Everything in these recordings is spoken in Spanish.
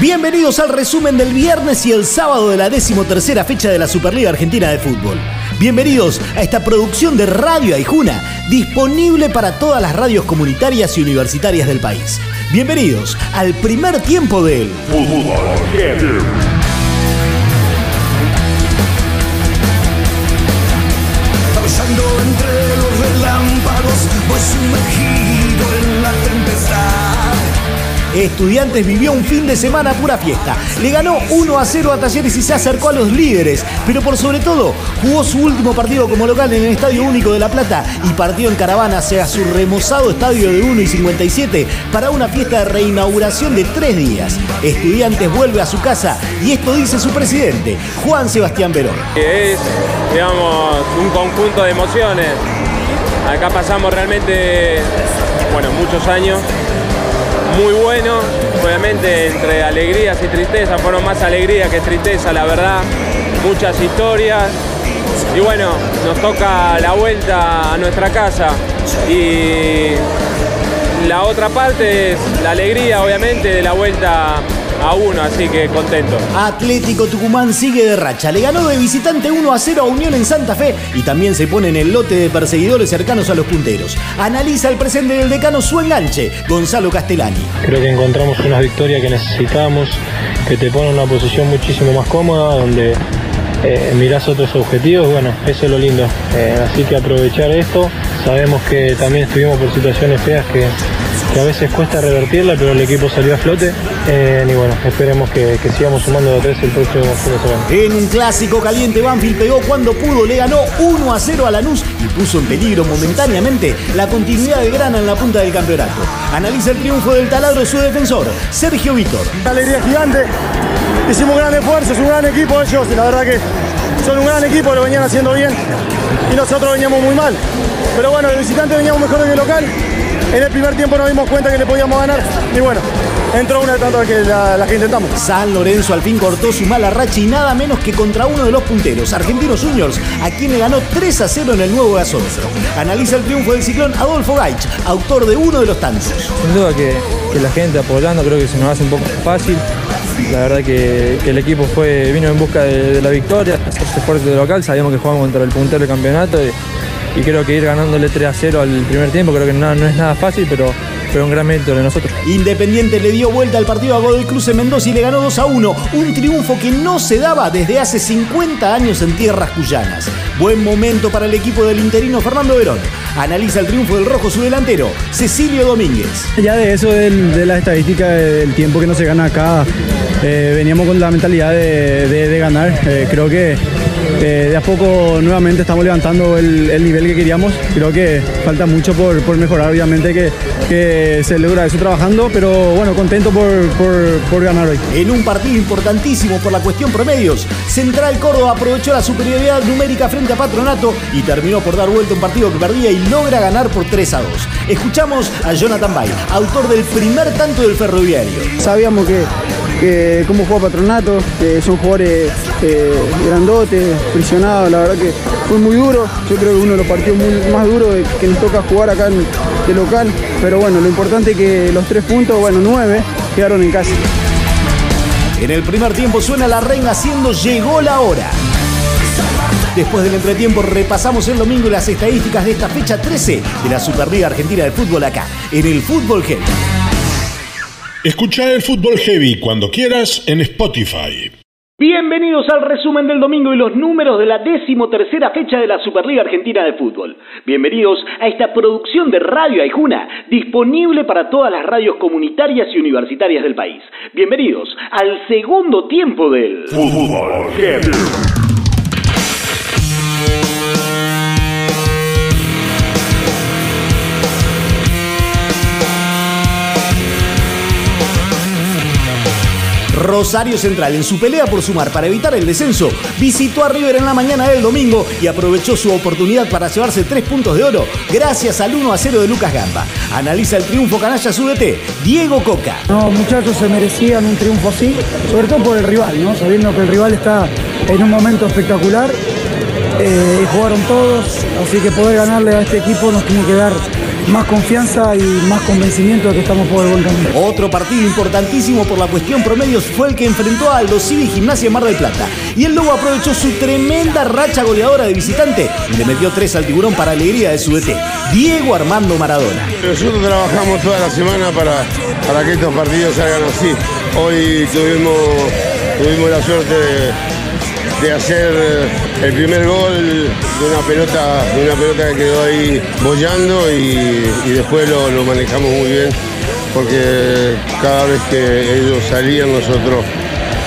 Bienvenidos al resumen del viernes y el sábado de la decimotercera fecha de la Superliga Argentina de Fútbol. Bienvenidos a esta producción de Radio Aijuna, disponible para todas las radios comunitarias y universitarias del país. Bienvenidos al primer tiempo del Fútbol entre los relámpagos, voy sumergido en la tempestad. Estudiantes vivió un fin de semana pura fiesta. Le ganó 1 a 0 a Talleres y se acercó a los líderes. Pero por sobre todo, jugó su último partido como local en el Estadio Único de La Plata y partió en caravana hacia su remozado estadio de 1 y 57 para una fiesta de reinauguración de tres días. Estudiantes vuelve a su casa y esto dice su presidente, Juan Sebastián Verón. Es, digamos, un conjunto de emociones. Acá pasamos realmente, bueno, muchos años muy bueno. Obviamente entre alegrías y tristezas, fueron más alegría que tristeza, la verdad. Muchas historias. Y bueno, nos toca la vuelta a nuestra casa. Y la otra parte es la alegría, obviamente, de la vuelta a uno, así que contento. Atlético Tucumán sigue de racha. Le ganó de visitante 1 a 0 a Unión en Santa Fe y también se pone en el lote de perseguidores cercanos a los punteros. Analiza el presente del decano su enganche, Gonzalo Castellani. Creo que encontramos una victoria que necesitamos, que te pone en una posición muchísimo más cómoda, donde eh, mirás otros objetivos, bueno, eso es lo lindo. Eh, así que aprovechar esto. Sabemos que también estuvimos por situaciones feas que que a veces cuesta revertirla, pero el equipo salió a flote. Eh, y bueno, esperemos que, sigamos sumando de tres el próximo fin de semana. En un clásico caliente, Banfield pegó cuando pudo, le ganó 1 a 0 a Lanús y puso en peligro momentáneamente la continuidad de Grana en la punta del campeonato. Analiza el triunfo del taladro su defensor, Sergio Víctor. Una alegría gigante, hicimos un gran esfuerzo, es un gran equipo ellos, y la verdad que son un gran equipo, lo venían haciendo bien y nosotros veníamos muy mal. Pero bueno, de visitante veníamos mejor que el local en el primer tiempo nos dimos cuenta que le podíamos ganar y bueno, entró una de tantas que la, que intentamos. San Lorenzo al fin cortó su mala racha y nada menos que contra uno de los punteros, Argentinos Juniors, a quien le ganó 3 a 0 en el nuevo gasómetro. Analiza el triunfo del ciclón Adolfo Gaich, autor de uno de los tantos. Sin duda que, la gente apoyando creo que se nos hace un poco fácil. La verdad que, el equipo fue, vino en busca de, la victoria, se fuerte de local, sabíamos que jugamos contra el puntero del campeonato. Y, y creo que ir ganándole 3 a 0 al primer tiempo creo que no, no es nada fácil, pero fue un gran mérito de nosotros. Independiente le dio vuelta al partido a Godoy Cruz en Mendoza y le ganó 2 a 1, un triunfo que no se daba desde hace 50 años en tierras cuyanas. Buen momento para el equipo del interino Fernando Verón. Analiza el triunfo del rojo su delantero, Cecilio Domínguez. Ya de eso, de la estadística del tiempo que no se gana acá, eh, veníamos con la mentalidad de, ganar. Eh, creo que eh, de a poco nuevamente estamos levantando el, nivel que queríamos. Creo que falta mucho por, mejorar, obviamente que, se logra eso trabajando, pero bueno, contento por, ganar hoy. En un partido importantísimo por la cuestión promedios, Central Córdoba aprovechó la superioridad numérica frente a Patronato y terminó por dar vuelta un partido que perdía y logra ganar por 3 a 2. Escuchamos a Jonathan Bay, autor del primer tanto del ferroviario. Sabíamos que que cómo juega Patronato, que son jugadores eh, grandotes, prisionados, la verdad que fue muy duro, yo creo que uno de los partidos más duros que nos toca jugar acá en, de local, pero bueno, lo importante es que los tres puntos, bueno, nueve, quedaron en casa. En el primer tiempo suena la reina haciendo llegó la hora. Después del entretiempo repasamos el domingo las estadísticas de esta fecha 13 de la Superliga Argentina de Fútbol acá, en el Fútbol Heavy. Escucha el Fútbol Heavy cuando quieras en Spotify. Bienvenidos al resumen del domingo y los números de la decimotercera fecha de la Superliga Argentina de Fútbol. Bienvenidos a esta producción de Radio Aijuna, disponible para todas las radios comunitarias y universitarias del país. Bienvenidos al segundo tiempo del Fútbol Heavy. Rosario Central, en su pelea por sumar para evitar el descenso, visitó a River en la mañana del domingo y aprovechó su oportunidad para llevarse tres puntos de oro gracias al 1 a 0 de Lucas Gamba. Analiza el triunfo canalla su Diego Coca. No, muchachos se merecían un triunfo así, sobre todo por el rival, ¿no? sabiendo que el rival está en un momento espectacular. Eh, jugaron todos, así que poder ganarle a este equipo nos tiene que dar más confianza y más convencimiento de que estamos por el buen camino. Otro partido importantísimo por la cuestión promedios fue el que enfrentó a Aldo Civi Gimnasia Mar del Plata. Y el Lobo aprovechó su tremenda racha goleadora de visitante y le metió tres al tiburón para alegría de su DT, Diego Armando Maradona. Nosotros trabajamos toda la semana para, para que estos partidos salgan así. Hoy tuvimos, tuvimos la suerte de, de hacer el primer gol de una pelota, de una pelota que quedó ahí bollando y, y después lo, lo manejamos muy bien porque cada vez que ellos salían nosotros,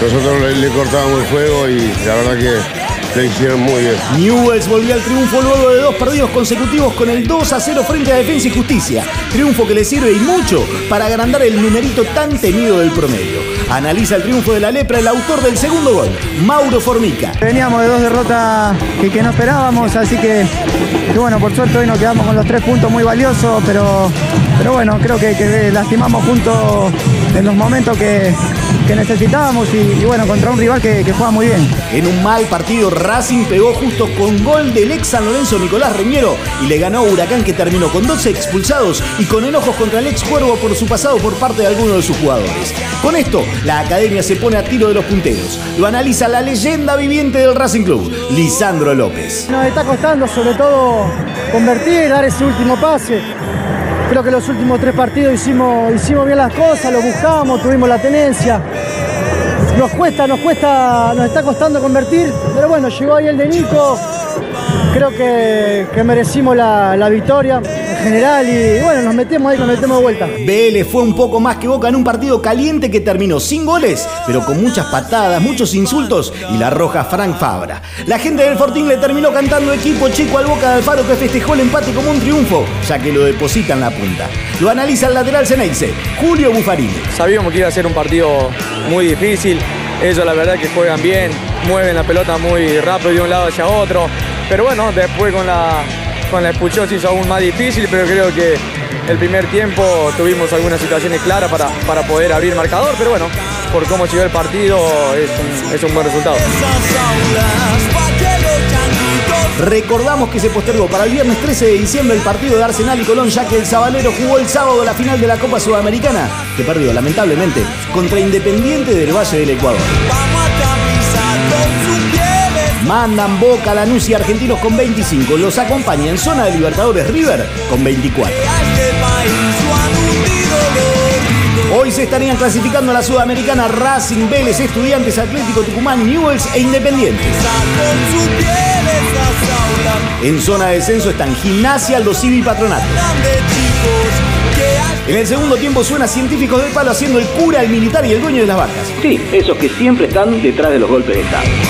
nosotros le cortábamos el juego y la verdad que lo hicieron muy bien. Newells volvió al triunfo luego de dos partidos consecutivos con el 2 a 0 frente a Defensa y Justicia. Triunfo que le sirve y mucho para agrandar el numerito tan temido del promedio. Analiza el triunfo de la lepra el autor del segundo gol, Mauro Formica. Veníamos de dos derrotas que, que no esperábamos, así que, que bueno, por suerte hoy nos quedamos con los tres puntos muy valiosos, pero, pero bueno, creo que, que lastimamos juntos en los momentos que, que necesitábamos y, y bueno, contra un rival que, que juega muy bien. En un mal partido, Racing pegó justo con gol del ex San Lorenzo Nicolás Reñero y le ganó a Huracán que terminó con 12 expulsados y con enojos contra el ex Cuervo por su pasado por parte de algunos de sus jugadores. Con esto, la academia se pone a tiro de los punteros. Lo analiza la leyenda viviente del Racing Club, Lisandro López. Nos está costando sobre todo convertir, dar ese último pase. Creo que los últimos tres partidos hicimos, hicimos bien las cosas, lo buscamos, tuvimos la tenencia. Nos cuesta, nos cuesta, nos está costando convertir, pero bueno, llegó ahí el de Nico. Creo que, que merecimos la, la victoria general y bueno, nos metemos ahí, nos metemos de vuelta. Vélez fue un poco más que Boca en un partido caliente que terminó sin goles, pero con muchas patadas, muchos insultos y la roja Frank Fabra. La gente del Fortín le terminó cantando equipo chico al Boca de Alfaro que festejó el empate como un triunfo, ya que lo deposita en la punta. Lo analiza el lateral Ceneice, Julio Buffarini. Sabíamos que iba a ser un partido muy difícil. Ellos la verdad que juegan bien, mueven la pelota muy rápido de un lado hacia otro. Pero bueno, después con la, con la expulsión se hizo aún más difícil, pero creo que el primer tiempo tuvimos algunas situaciones claras para, para poder abrir marcador, pero bueno, por cómo llegó el partido es un, buen resultado. Recordamos que se postergó para el viernes 13 de diciembre el partido de Arsenal y Colón, ya que el Sabalero jugó el sábado la final de la Copa Sudamericana, que perdió lamentablemente contra Independiente del Valle del Ecuador. Mandan Boca, Lanús y Argentinos con 25. Los acompaña en zona de Libertadores River con 24. Hoy se estarían clasificando a la Sudamericana Racing, Vélez, Estudiantes, Atlético Tucumán, Newells e Independiente. En zona de descenso están Gimnasia, Aldo y Patronato. En el segundo tiempo suena Científicos del Palo haciendo el cura, el militar y el dueño de las vacas. Sí, esos que siempre están detrás de los golpes de Estado.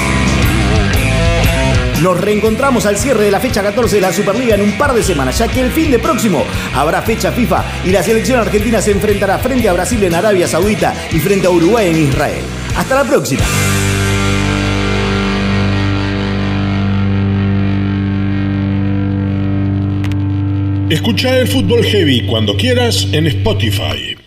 Nos reencontramos al cierre de la fecha 14 de la Superliga en un par de semanas, ya que el fin de próximo habrá fecha FIFA y la selección argentina se enfrentará frente a Brasil en Arabia Saudita y frente a Uruguay en Israel. Hasta la próxima. Escucha el Fútbol Heavy cuando quieras en Spotify.